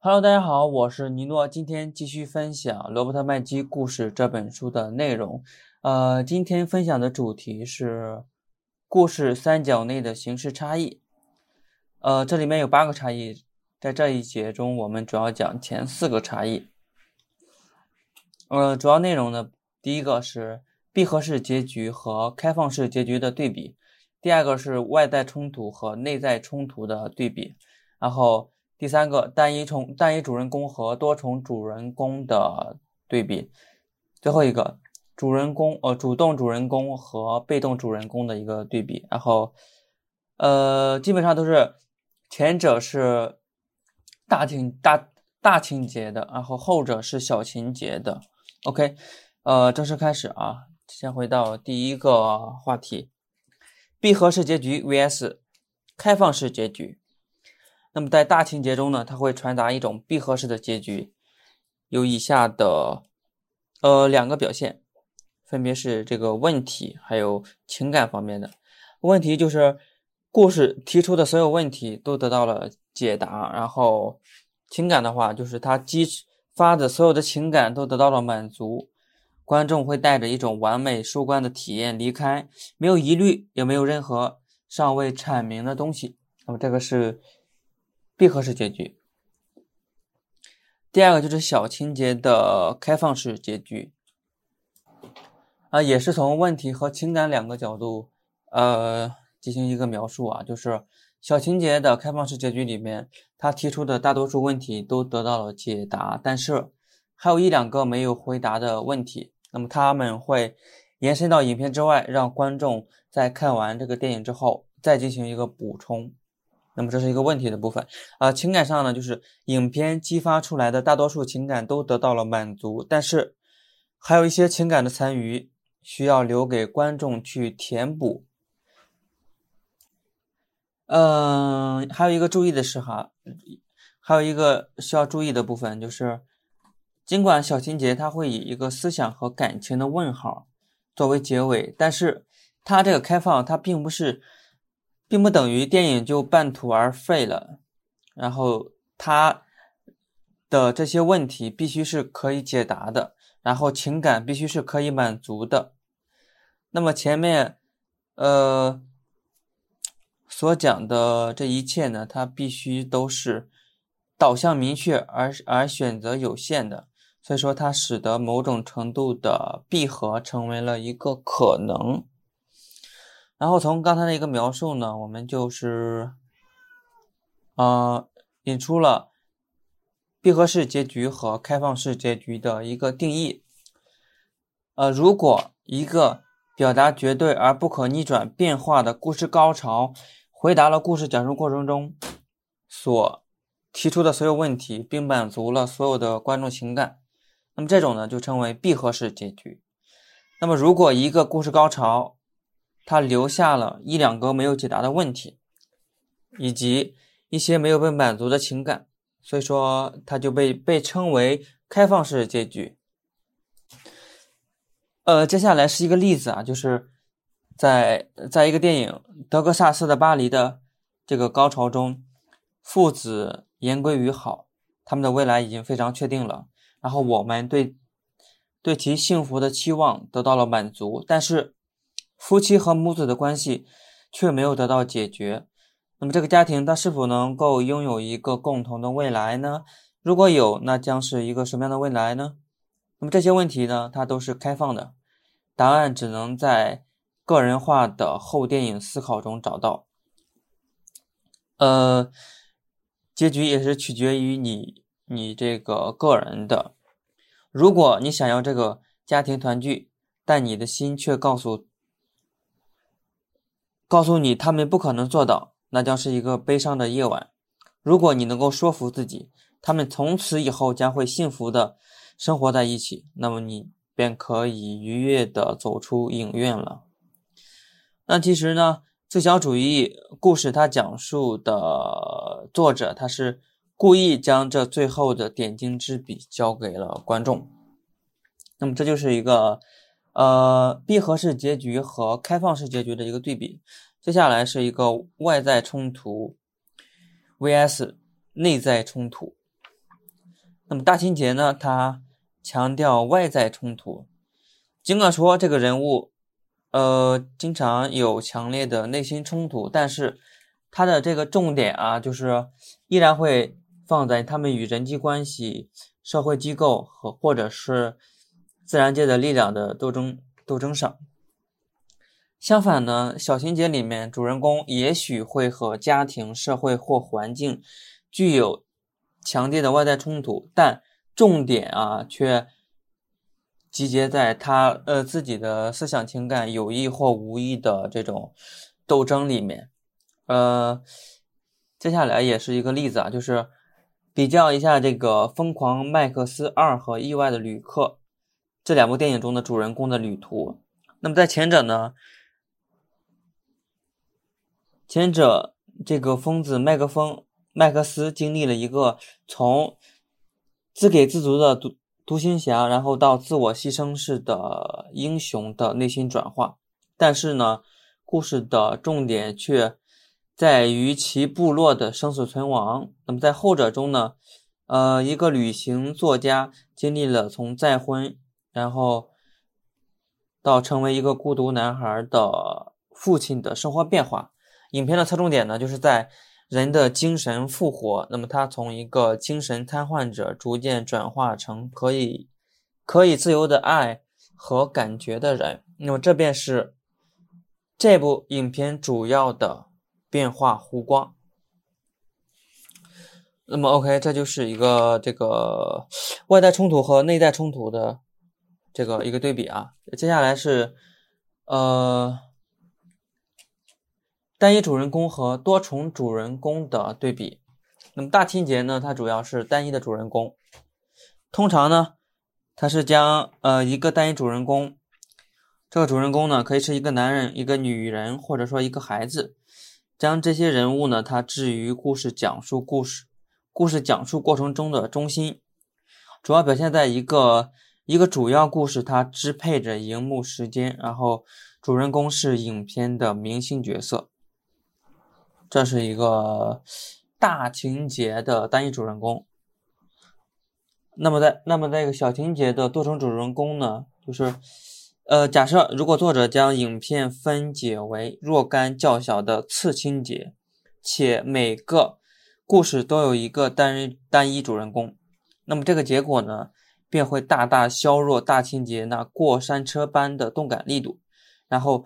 Hello，大家好，我是尼诺，今天继续分享《罗伯特麦基故事》这本书的内容。呃，今天分享的主题是故事三角内的形式差异。呃，这里面有八个差异，在这一节中，我们主要讲前四个差异。呃，主要内容呢，第一个是闭合式结局和开放式结局的对比，第二个是外在冲突和内在冲突的对比，然后第三个单一重单一主人公和多重主人公的对比，最后一个主人公呃主动主人公和被动主人公的一个对比，然后呃基本上都是前者是大情大大情节的，然后后者是小情节的。OK，呃，正式开始啊！先回到第一个话题：闭合式结局 vs 开放式结局。那么在大情节中呢，它会传达一种闭合式的结局，有以下的呃两个表现，分别是这个问题还有情感方面的。问题就是故事提出的所有问题都得到了解答，然后情感的话就是它激。发的所有的情感都得到了满足，观众会带着一种完美收官的体验离开，没有疑虑，也没有任何尚未阐明的东西。那么这个是闭合式结局。第二个就是小情节的开放式结局，啊，也是从问题和情感两个角度，呃，进行一个描述啊，就是。小情节的开放式结局里面，他提出的大多数问题都得到了解答，但是还有一两个没有回答的问题。那么他们会延伸到影片之外，让观众在看完这个电影之后再进行一个补充。那么这是一个问题的部分。啊，情感上呢，就是影片激发出来的大多数情感都得到了满足，但是还有一些情感的残余需要留给观众去填补。嗯，还有一个注意的是哈，还有一个需要注意的部分就是，尽管小情节它会以一个思想和感情的问号作为结尾，但是它这个开放它并不是，并不等于电影就半途而废了，然后它的这些问题必须是可以解答的，然后情感必须是可以满足的。那么前面，呃。所讲的这一切呢，它必须都是导向明确而而选择有限的，所以说它使得某种程度的闭合成为了一个可能。然后从刚才的一个描述呢，我们就是，呃，引出了闭合式结局和开放式结局的一个定义。呃，如果一个表达绝对而不可逆转变化的故事高潮。回答了故事讲述过程中所提出的所有问题，并满足了所有的观众情感，那么这种呢就称为闭合式结局。那么如果一个故事高潮，它留下了一两个没有解答的问题，以及一些没有被满足的情感，所以说它就被被称为开放式结局。呃，接下来是一个例子啊，就是。在在一个电影《德克萨斯的巴黎》的这个高潮中，父子言归于好，他们的未来已经非常确定了。然后我们对对其幸福的期望得到了满足，但是夫妻和母子的关系却没有得到解决。那么这个家庭它是否能够拥有一个共同的未来呢？如果有，那将是一个什么样的未来呢？那么这些问题呢，它都是开放的，答案只能在。个人化的后电影思考中找到，呃，结局也是取决于你你这个个人的。如果你想要这个家庭团聚，但你的心却告诉告诉你他们不可能做到，那将是一个悲伤的夜晚。如果你能够说服自己，他们从此以后将会幸福的生活在一起，那么你便可以愉悦的走出影院了。那其实呢，自小主义故事它讲述的作者，他是故意将这最后的点睛之笔交给了观众。那么这就是一个呃闭合式结局和开放式结局的一个对比。接下来是一个外在冲突 vs 内在冲突。那么大情节呢，它强调外在冲突，尽管说这个人物，呃，经常有强烈的内心冲突，但是它的这个重点啊，就是依然会放在他们与人际关系、社会机构和或者是自然界的力量的斗争斗争上。相反呢，小情节里面主人公也许会和家庭、社会或环境具有强烈的外在冲突，但重点啊却集结在他呃自己的思想情感有意或无意的这种斗争里面。呃，接下来也是一个例子啊，就是比较一下这个《疯狂麦克斯二》和《意外的旅客》这两部电影中的主人公的旅途。那么在前者呢？前者，这个疯子麦克风麦克斯经历了一个从自给自足的独独行侠，然后到自我牺牲式的英雄的内心转化。但是呢，故事的重点却在于其部落的生死存亡。那么在后者中呢，呃，一个旅行作家经历了从再婚，然后到成为一个孤独男孩的父亲的生活变化。影片的侧重点呢，就是在人的精神复活。那么，他从一个精神瘫痪者，逐渐转化成可以可以自由的爱和感觉的人。那么，这便是这部影片主要的变化弧光。那么，OK，这就是一个这个外在冲突和内在冲突的这个一个对比啊。接下来是呃。单一主人公和多重主人公的对比。那么大情节呢？它主要是单一的主人公。通常呢，它是将呃一个单一主人公，这个主人公呢可以是一个男人、一个女人，或者说一个孩子，将这些人物呢，它置于故事讲述故事、故事讲述过程中的中心，主要表现在一个一个主要故事，它支配着荧幕时间，然后主人公是影片的明星角色。这是一个大情节的单一主人公。那么在那么在一个小情节的多重主人公呢？就是，呃，假设如果作者将影片分解为若干较小的次情节，且每个故事都有一个单单一主人公，那么这个结果呢，便会大大削弱大情节那过山车般的动感力度，然后。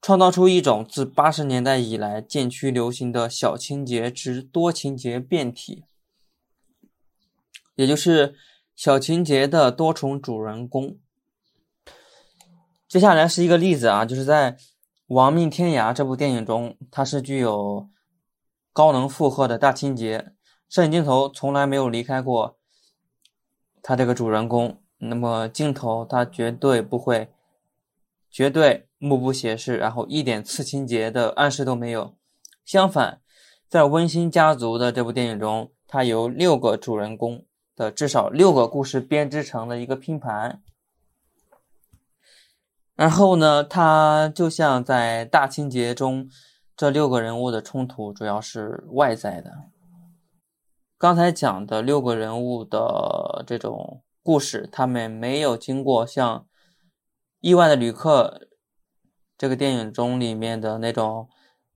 创造出一种自八十年代以来渐趋流行的小情节之多情节变体，也就是小情节的多重主人公。接下来是一个例子啊，就是在《亡命天涯》这部电影中，它是具有高能负荷的大情节，摄影镜头从来没有离开过它这个主人公，那么镜头它绝对不会。绝对目不斜视，然后一点次情节的暗示都没有。相反，在《温馨家族》的这部电影中，它由六个主人公的至少六个故事编织成了一个拼盘。然后呢，它就像在大情节中，这六个人物的冲突主要是外在的。刚才讲的六个人物的这种故事，他们没有经过像。意外的旅客，这个电影中里面的那种，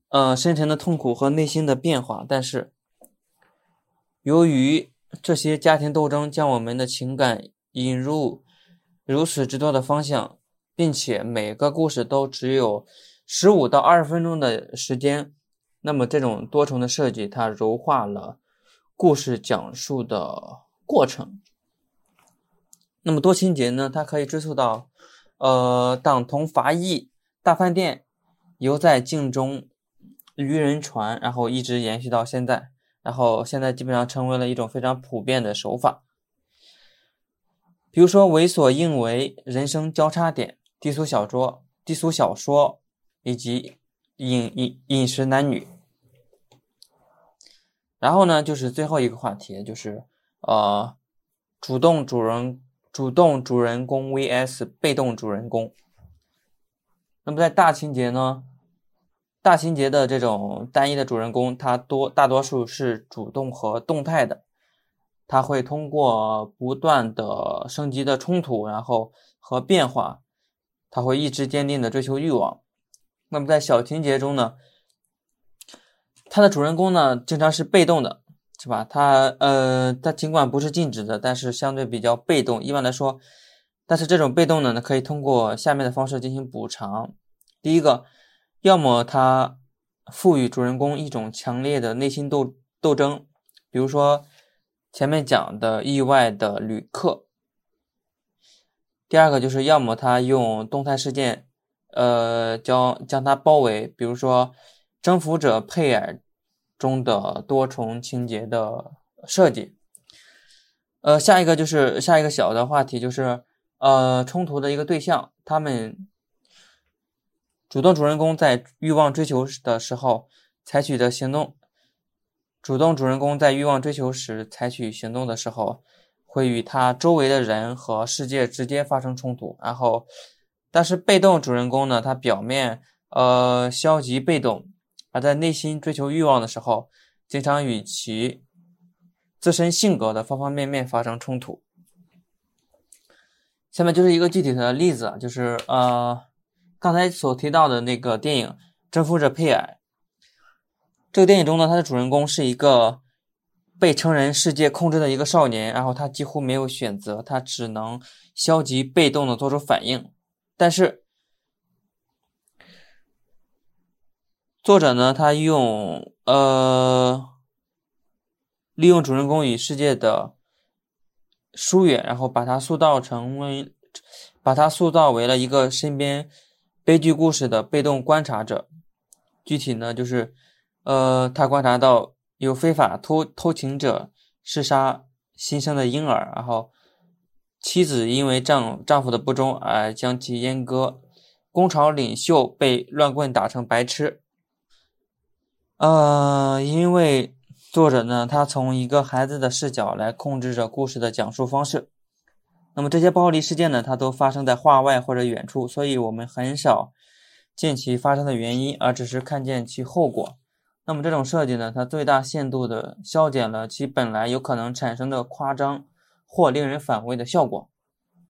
呃，深沉的痛苦和内心的变化。但是，由于这些家庭斗争将我们的情感引入如此之多的方向，并且每个故事都只有十五到二十分钟的时间，那么这种多重的设计，它柔化了故事讲述的过程。那么多情节呢？它可以追溯到。呃，党同伐异，大饭店，犹在镜中，渔人船，然后一直延续到现在，然后现在基本上成为了一种非常普遍的手法。比如说，为所应为，人生交叉点，低俗小说，低俗小说，以及饮饮饮食男女。然后呢，就是最后一个话题，就是呃，主动主人。主动主人公 vs 被动主人公。那么在大情节呢？大情节的这种单一的主人公，他多大多数是主动和动态的，他会通过不断的升级的冲突，然后和变化，他会意志坚定的追求欲望。那么在小情节中呢，它的主人公呢经常是被动的，是吧？他呃，他尽管不是静止的，但是相对比较被动。一般来说，但是这种被动呢，可以通过下面的方式进行补偿。第一个，要么他赋予主人公一种强烈的内心斗斗争，比如说前面讲的意外的旅客。第二个就是要么他用动态事件，呃，将将他包围，比如说征服者佩尔中的多重情节的设计。呃，下一个就是下一个小的话题就是呃冲突的一个对象，他们。主动主人公在欲望追求的时候采取的行动，主动主人公在欲望追求时采取行动的时候，会与他周围的人和世界直接发生冲突。然后，但是被动主人公呢，他表面呃消极被动，而在内心追求欲望的时候，经常与其自身性格的方方面面发生冲突。下面就是一个具体的例子，就是呃。刚才所提到的那个电影《征服者佩尔》，这个电影中呢，它的主人公是一个被成人世界控制的一个少年，然后他几乎没有选择，他只能消极被动的做出反应。但是作者呢，他用呃利用主人公与世界的疏远，然后把他塑造成为，把他塑造为了一个身边。悲剧故事的被动观察者，具体呢就是，呃，他观察到有非法偷偷情者弑杀新生的婴儿，然后妻子因为丈丈夫的不忠而将其阉割，工厂领袖被乱棍打成白痴。呃，因为作者呢，他从一个孩子的视角来控制着故事的讲述方式。那么这些暴力事件呢，它都发生在画外或者远处，所以我们很少见其发生的原因，而只是看见其后果。那么这种设计呢，它最大限度地消减了其本来有可能产生的夸张或令人反胃的效果。